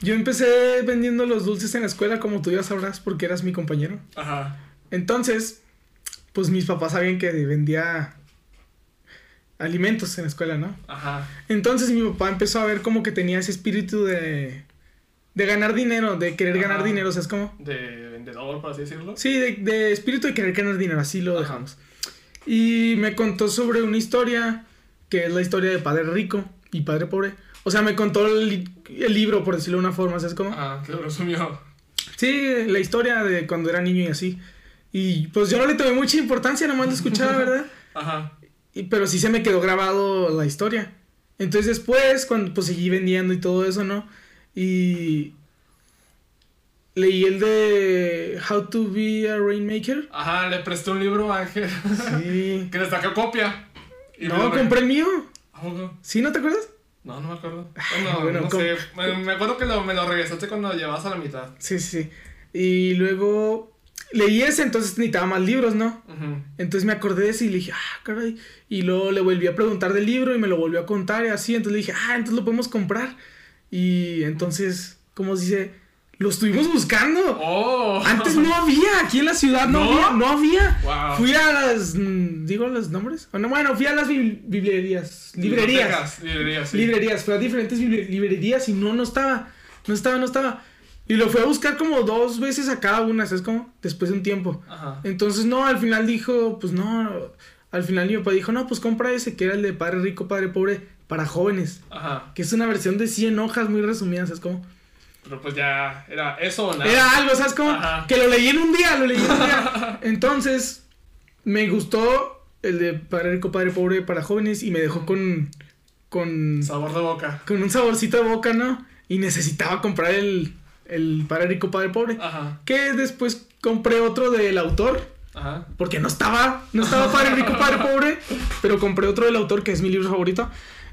Yo empecé vendiendo los dulces en la escuela, como tú ya sabrás, porque eras mi compañero. Ajá. Entonces, pues mis papás sabían que vendía alimentos en la escuela, ¿no? Ajá. Entonces mi papá empezó a ver como que tenía ese espíritu de, de ganar dinero, de querer ganar Ajá. dinero, o sea, es como... De vendedor, por así decirlo. Sí, de, de espíritu de querer ganar dinero, así lo Ajá. dejamos. Y me contó sobre una historia, que es la historia de Padre Rico y Padre Pobre. O sea, me contó el, el libro, por decirlo de una forma, ¿sabes cómo? Ajá, que lo resumió. Sí, la historia de cuando era niño y así. Y pues yo no le tomé mucha importancia, nomás lo escuchaba, ¿verdad? Ajá. Y, pero sí se me quedó grabado la historia. Entonces después, cuando pues seguí vendiendo y todo eso, ¿no? Y leí el de How to be a Rainmaker. Ajá, le presté un libro a Ángel. Sí. que le sacó copia. Y No, lo compré el mío. ¿Sí, no te acuerdas? No, no me acuerdo. Ay, Bueno, bueno, no sé. Me, me acuerdo que lo- me lo regresaste cuando llevabas a la mitad. Sí, sí. Y luego leí ese, entonces necesitaba más libros, ¿no? Entonces me acordé de ese y le dije, ah, caray. Y luego le volví a preguntar del libro y me lo volvió a contar y así. Entonces le dije, ah, entonces lo podemos comprar. Y entonces, ¿cómo se dice? Lo estuvimos buscando. ¡Oh! Antes no había, aquí en la ciudad no, ¿No? había, no había. Wow. Fui a las, digo los nombres. Bueno, bueno, fui a las librerías, librerías, Librerías, sí. librerías, fui a diferentes librerías y no, no estaba, no estaba, no estaba. Y lo fui a buscar como dos veces a cada una, ¿sabes cómo? Después de un tiempo. Ajá. Entonces, no, al final dijo, pues no, al final mi papá dijo, no, pues compra ese, que era el de Padre Rico, Padre Pobre, para jóvenes. Ajá. Que es una versión de 100 hojas muy resumidas, ¿sabes cómo? Pero pues ya era eso o nada. Era algo, ¿sabes cómo? Ajá. Que lo leí en un día, lo leí en un día. Entonces, me gustó el de Padre Rico, Padre Pobre para jóvenes y me dejó con, con, Sabor de boca. con un saborcito de boca, ¿no? Y necesitaba comprar el, el Padre Rico, Padre Pobre. Ajá. Que después compré otro del autor. Ajá. Porque no estaba, no estaba Padre Rico, Padre Pobre. Pero compré otro del autor, que es mi libro favorito.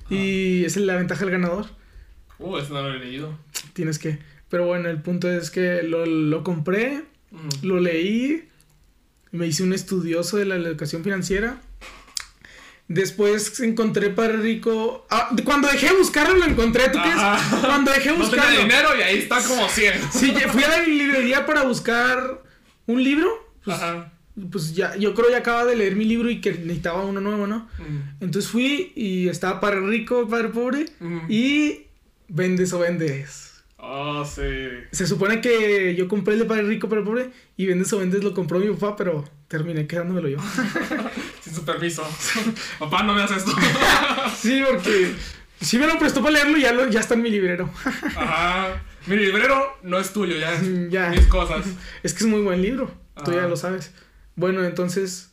Y es La Ventaja del Ganador. Uh, eso no lo he leído. Tienes que... Pero bueno, el punto es que lo, lo compré, lo leí, me hice un estudioso de la educación financiera. Después encontré Padre Rico. Ah, cuando dejé de buscarlo lo encontré. ¿Tú qué es? Cuando dejé de No tenía buscarlo. dinero y ahí está como 100. Sí, fui a la librería para buscar un libro. Pues, Ajá. pues ya, yo creo ya acababa de leer mi libro y que necesitaba uno nuevo, ¿no? Mm. Entonces fui y estaba Padre Rico, Padre Pobre. Ujú. Y vendes o vendes. Oh, sí. Se supone que yo compré el de Padre Rico, Padre Pobre. Y vendes o vendes lo compró mi papá, pero terminé quedándomelo yo. Sin su permiso. Papá, no me haces esto. sí, porque sí me lo prestó para leerlo y ya, lo- ya está en mi librero. Ajá. Mi librero no es tuyo, ya es Ya. mis cosas. Es que es muy buen libro, tú ya Ah. lo sabes. Bueno, entonces,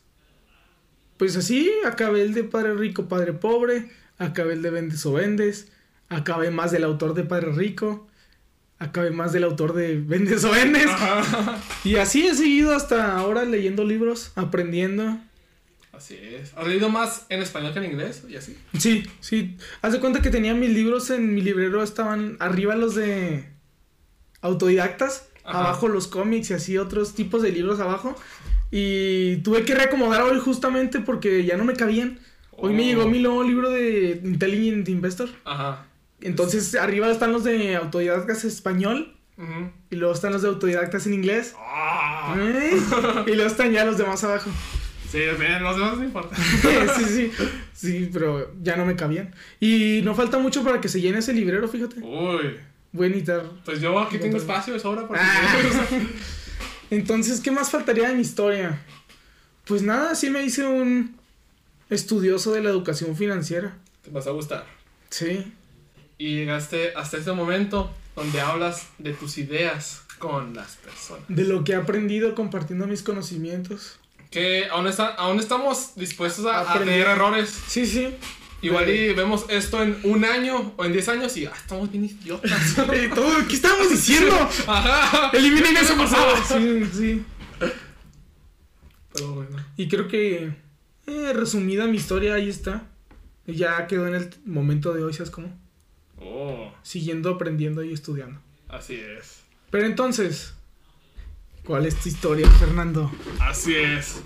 pues así acabé el de Padre Rico, Padre Pobre, acabé el de Vendes o Vendes, acabé más del autor de Padre Rico, acabé más del autor de Vendes o Vendes. Ajá. Y así he seguido hasta ahora leyendo libros, aprendiendo. Así es. ¿Has leído más en español que en inglés? Y así. Sí, sí. Haz de cuenta que tenía mis libros en mi librero, estaban arriba los de autodidactas, Ajá. abajo los cómics y así otros tipos de libros abajo. Y tuve que reacomodar hoy justamente porque ya no me cabían. Hoy me Oh. llegó mi nuevo libro de Intelligent Investor. Ajá. Entonces arriba están los de autodidactas español y luego están los de autodidactas en inglés. Ah. ¿Eh? Y luego están ya los de más abajo. Sí, los demás no importa. sí, sí. Sí, pero ya no me cabían. Y no falta mucho para que se llene ese librero, fíjate. Uy. Voy a necesitar. Pues yo aquí tengo espacio de sobra para Ah. Entonces, ¿qué más faltaría de mi historia? Pues nada, sí me hice un estudioso de la educación financiera. Te vas a gustar. Sí. Y llegaste hasta este momento donde hablas de tus ideas con las personas. De lo que he aprendido compartiendo mis conocimientos. Que aún, está, aún estamos dispuestos a, a tener errores. Sí, sí. Igual y vemos esto en un año o en 10 años y ah, estamos bien idiotas. ¿Qué estábamos diciendo? Ajá. Eliminen eso, por favor. Sí, sí. Pero bueno. Y creo que, eh, resumida mi historia, ahí está. Ya quedó en el momento de hoy, ¿sabes cómo? Oh, Siguiendo aprendiendo y estudiando. así es. Pero entonces, ¿cuál es tu historia, Fernando? Así es.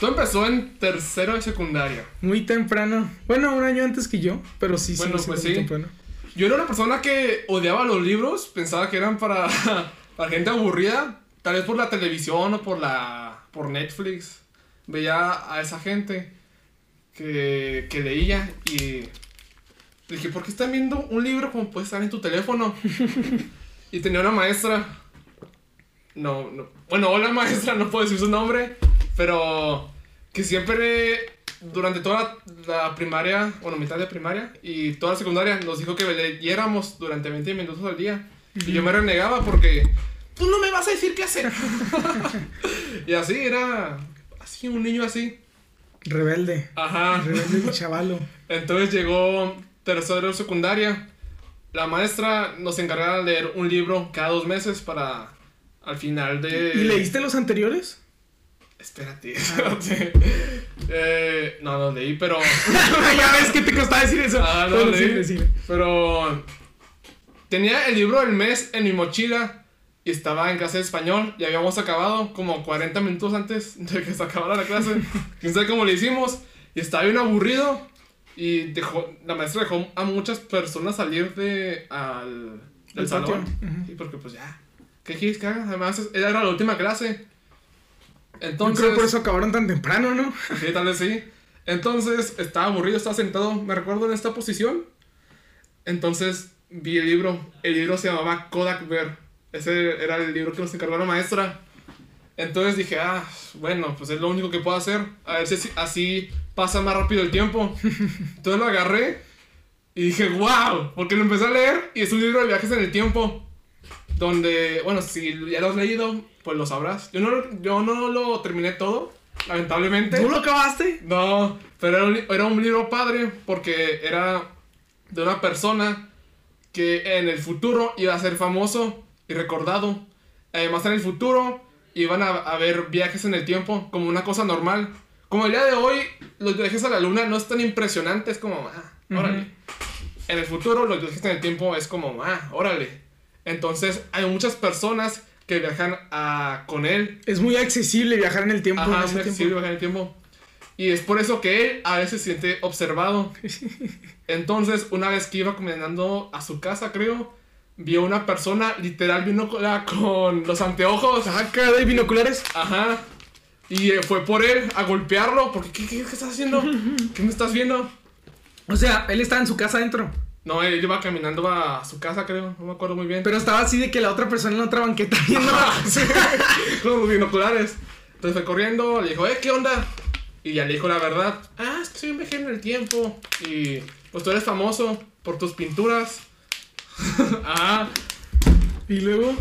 Todo empezó en tercero de secundaria. Muy temprano. Bueno, un año antes que yo, pero sí, sí, Bueno, sí, pues sí. temprano. Yo era una persona que odiaba los libros, pensaba que eran para, para gente aburrida, tal vez por la televisión o por la por Netflix. Veía a esa gente que, que leía y dije, ¿por qué están viendo un libro como puede estar en tu teléfono? y tenía una maestra, no, no, bueno, hola maestra, no puedo decir su nombre, pero que siempre durante toda la, la primaria, bueno, mitad de primaria y toda la secundaria nos dijo que leyéramos durante 20 minutos al día. Y yo me renegaba porque tú no me vas a decir qué hacer. y así era, así, un niño así. Rebelde. Ajá. Rebelde y chavalo. Entonces llegó tercero secundaria. La maestra nos encargaba de leer un libro cada dos meses para al final de... ¿Y leíste los anteriores? Espérate, espérate. Eh, no, no leí, pero... ya ves que te costaba decir eso. Ah, no, Bueno, leí. sí, sí. Pero tenía el libro del mes en mi mochila y estaba en clase de español y habíamos acabado como 40 minutos antes de que se acabara la clase. Quién sabe cómo le hicimos y estaba bien aburrido y dejó, la maestra dejó a muchas personas salir de, al, del patio. salón. Ujú. Sí, porque pues ya, ¿qué quieres que haga? Además era la última clase. Yo Entonces, creo por eso acabaron tan temprano, ¿no? Sí, tal vez sí. Entonces, estaba aburrido, estaba sentado, me recuerdo en esta posición. Entonces, vi el libro. El libro se llamaba Kodak Bear. Ese era el libro que nos encargó la maestra. Entonces dije, ah, bueno, pues es lo único que puedo hacer. A ver si así- pasa más rápido el tiempo. Entonces lo agarré y dije, wow, porque lo empecé a leer y es un libro de viajes en el tiempo. Donde, bueno, si ya lo has leído, pues lo sabrás. Yo no, yo no lo terminé todo, lamentablemente. ¿Tú lo acabaste? No, pero era un, era un libro padre porque era de una persona que en el futuro iba a ser famoso y recordado. Además, en el futuro iban a, a haber viajes en el tiempo como una cosa normal. Como el día de hoy, los viajes a la luna no es tan impresionantes como, ah, órale. Ujú. En el futuro, los viajes en el tiempo es como, ah, órale. Entonces, hay muchas personas que viajan a, con él Es muy accesible viajar en el tiempo. Ajá, ese muy accesible viajar en el tiempo. Y es por eso que él a veces se siente observado. Entonces, una vez que iba caminando a su casa, creo, vio una persona literal con los anteojos. Saca de binoculares. Ajá. Y eh, fue por él a golpearlo. Porque, ¿qué, qué, qué estás haciendo? ¿Qué me estás viendo? O sea, él estaba en su casa adentro. No, él iba caminando a su casa, creo. No me acuerdo muy bien. Pero estaba así de que la otra persona en la otra banqueta viendo. Con los binoculares. Entonces fue corriendo, le dijo, eh, ¿qué onda? Y ya le dijo la verdad. Ah, es que soy un viajero en el tiempo. Y pues tú eres famoso por tus pinturas. ah. y luego.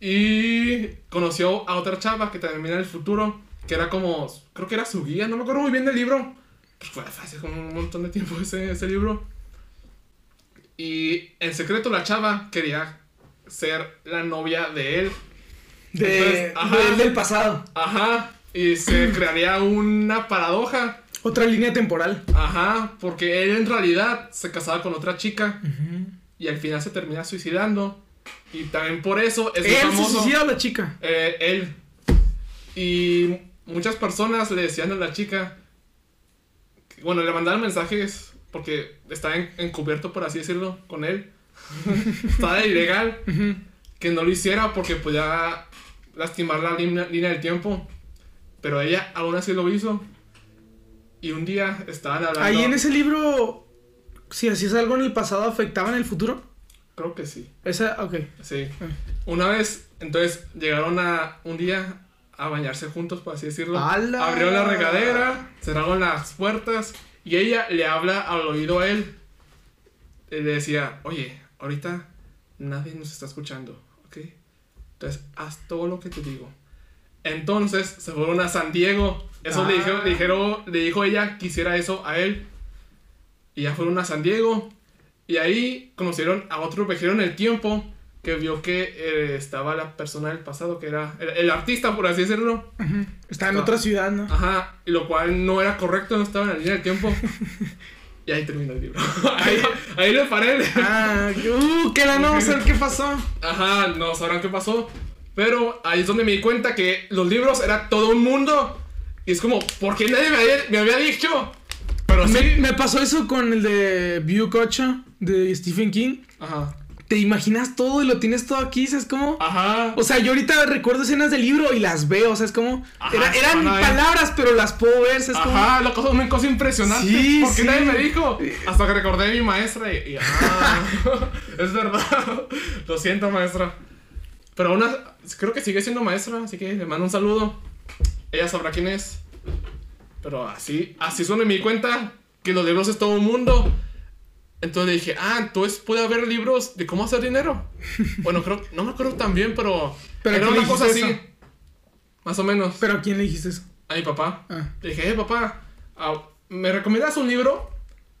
Y conoció a otra chava que también viene del futuro. Que era como, creo que era su guía, no me acuerdo muy bien del libro. Pues fue hace como un montón de tiempo ese, ese libro. Y en secreto la chava quería ser la novia de él. De, Entonces, ajá. de él del pasado. Ajá. Y se crearía una paradoja. Otra línea temporal. Ajá. Porque él en realidad se casaba con otra chica. Y al final se termina suicidando. Y también por eso es ¿Él se famoso. suicida o la chica? Eh, él. Y muchas personas le decían a la chica. bueno, le mandaban mensajes porque estaba en- encubierto, por así decirlo, con él. estaba ilegal. Que no lo hiciera porque podía lastimar la línea, línea del tiempo. Pero ella aún así lo hizo. Y un día estaban hablando. Ahí en ese libro, si hacías algo en el pasado, afectaba en el futuro. Creo que sí. Esa, ok. Sí. Ah. Una vez, entonces llegaron a un día a bañarse juntos, por así decirlo. ¡Hala! Abrieron la regadera, cerraron las puertas y ella le habla al oído a él. Y le decía, oye, ahorita nadie nos está escuchando, ¿ok? Entonces, haz todo lo que te digo. Entonces, se fueron a San Diego. Eso le, Ah. dijeron, le, dijeron, le dijo ella que hiciera eso a él. Y ya fueron a San Diego. Y ahí conocieron a otro viajero en el tiempo que vio que eh, estaba la persona del pasado, que era el, el artista, por así decirlo. Estaba en otra ciudad, ¿no? Ajá, y lo cual no era correcto, no estaba en la línea del tiempo. y ahí terminó el libro. ahí, ahí le paré. Ah, uh, que la no, ver qué pasó. Ajá, no sabrán qué pasó. Pero ahí es donde me di cuenta que los libros era todo un mundo. Y es como, ¿por qué nadie me había, me había dicho? Pero sí. Me, me pasó eso con el de View Cocha de Stephen King. Ajá. Te imaginas todo y lo tienes todo aquí, ¿sabes cómo? Ajá. O sea, yo ahorita recuerdo escenas del libro y las veo, ¿sabes cómo? Ajá, Era- eran palabras, pero las puedo ver, ¿sabes cómo? Ajá, la cosa, una cosa impresionante. Sí, ¿Por qué sí. nadie me dijo? Hasta que recordé a mi maestra y, y, ah, es verdad. Lo siento, maestra. Pero aún creo que sigue siendo maestra, así que le mando un saludo. Ella sabrá quién es. Pero así, así donde me di cuenta que los libros es todo un mundo. Entonces dije, ah, entonces puede haber libros de cómo hacer dinero. Bueno, creo, no me acuerdo tan bien, pero, ¿Pero a era una cosa así. eso? Más o menos. ¿Pero a quién le dijiste eso? A mi papá. Ah. Le dije, eh, papá, ah, ¿me recomiendas un libro?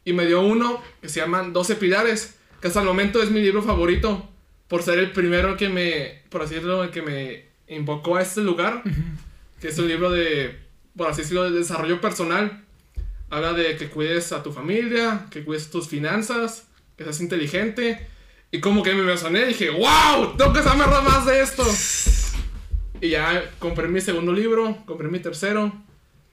Y me dio uno que se llama 12 Pilares, que hasta el momento es mi libro favorito, por ser el primero que me, por así decirlo, el que me invocó a este lugar, que es un libro de, por así decirlo, de desarrollo personal. Habla de que cuides a tu familia, que cuides tus finanzas, que seas inteligente. Y como que me emocioné, dije, wow, tengo que saber más de esto. Y ya compré mi segundo libro, compré mi tercero.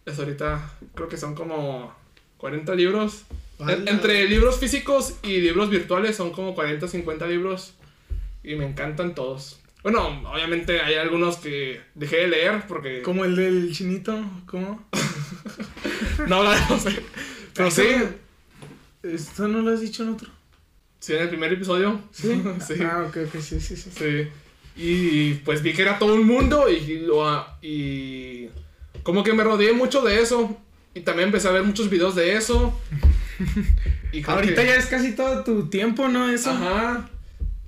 Es ahorita, creo que son como 40 libros. ¡Hala! entre libros físicos y libros virtuales son como 40, 50 libros. Y me encantan todos. Bueno, obviamente hay algunos que dejé de leer porque... Como el del chinito, ¿cómo? No, no sé. Pero sí, ¿Esto no lo has dicho en otro? sí, en el primer episodio. ¿Sí? sí. Ah, ok, ok, sí, sí, sí. Sí. Y pues vi que era todo un mundo y, lo, y como que me rodeé mucho de eso. Y también empecé a ver muchos videos de eso. Y Ahorita que- ya es casi todo tu tiempo, ¿no? Eso. Ajá.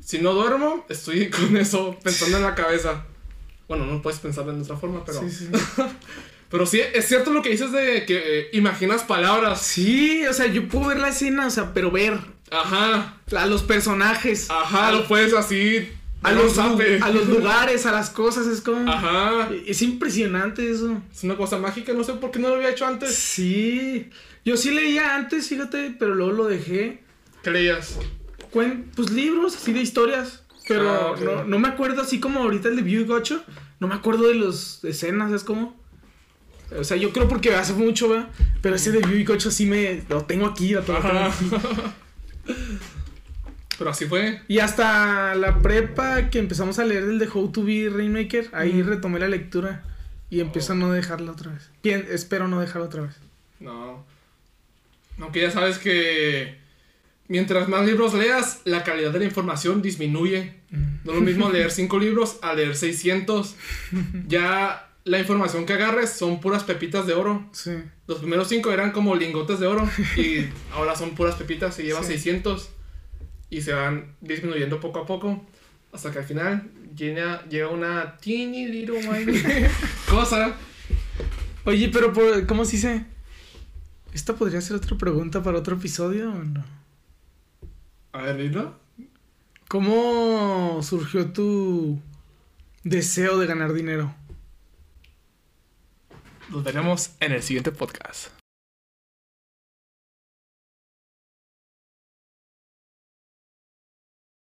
Si no duermo, estoy con eso pensando en la cabeza. Bueno, no puedes pensar de otra forma, pero... Sí, sí. Pero sí, es cierto lo que dices de que eh, imaginas palabras. Sí, o sea, yo puedo ver la escena, o sea, pero ver Ajá. a los personajes. Ajá, a, lo puedes así... los, a los lugares, a las cosas, es como... Ajá. Es impresionante eso. Es una cosa mágica, no sé por qué no lo había hecho antes. Sí. Yo sí leía antes, fíjate, pero luego lo dejé. ¿Qué leías? Pues libros así de historias. Pero Ah, no, no me acuerdo así como ahorita el de View Gocho. No me acuerdo de las escenas, es como. O sea, yo creo porque hace mucho, ¿verdad? Pero ese de Buick 8 sí me... Lo tengo aquí, lo tengo aquí. Pero así fue. Y hasta la prepa que empezamos a leer el de How to Be Rainmaker, ahí retomé la lectura y empiezo a no dejarla otra vez. Bien, espero no dejarla otra vez. No. Aunque ya sabes que mientras más libros leas, la calidad de la información disminuye. No es lo mismo leer 5 libros a leer 600. Ya la información que agarres son puras pepitas de oro. Sí. Los primeros 5 eran como lingotes de oro y ahora son puras pepitas y llevas Sí. 600 y se van disminuyendo poco a poco hasta que al final llega, llega una teeny little whiny cosa. Oye, pero por- ¿cómo se dice? ¿Esta podría ser otra pregunta para otro episodio o no? A ver. ¿Cómo surgió tu deseo de ganar dinero? Nos veremos en el siguiente podcast.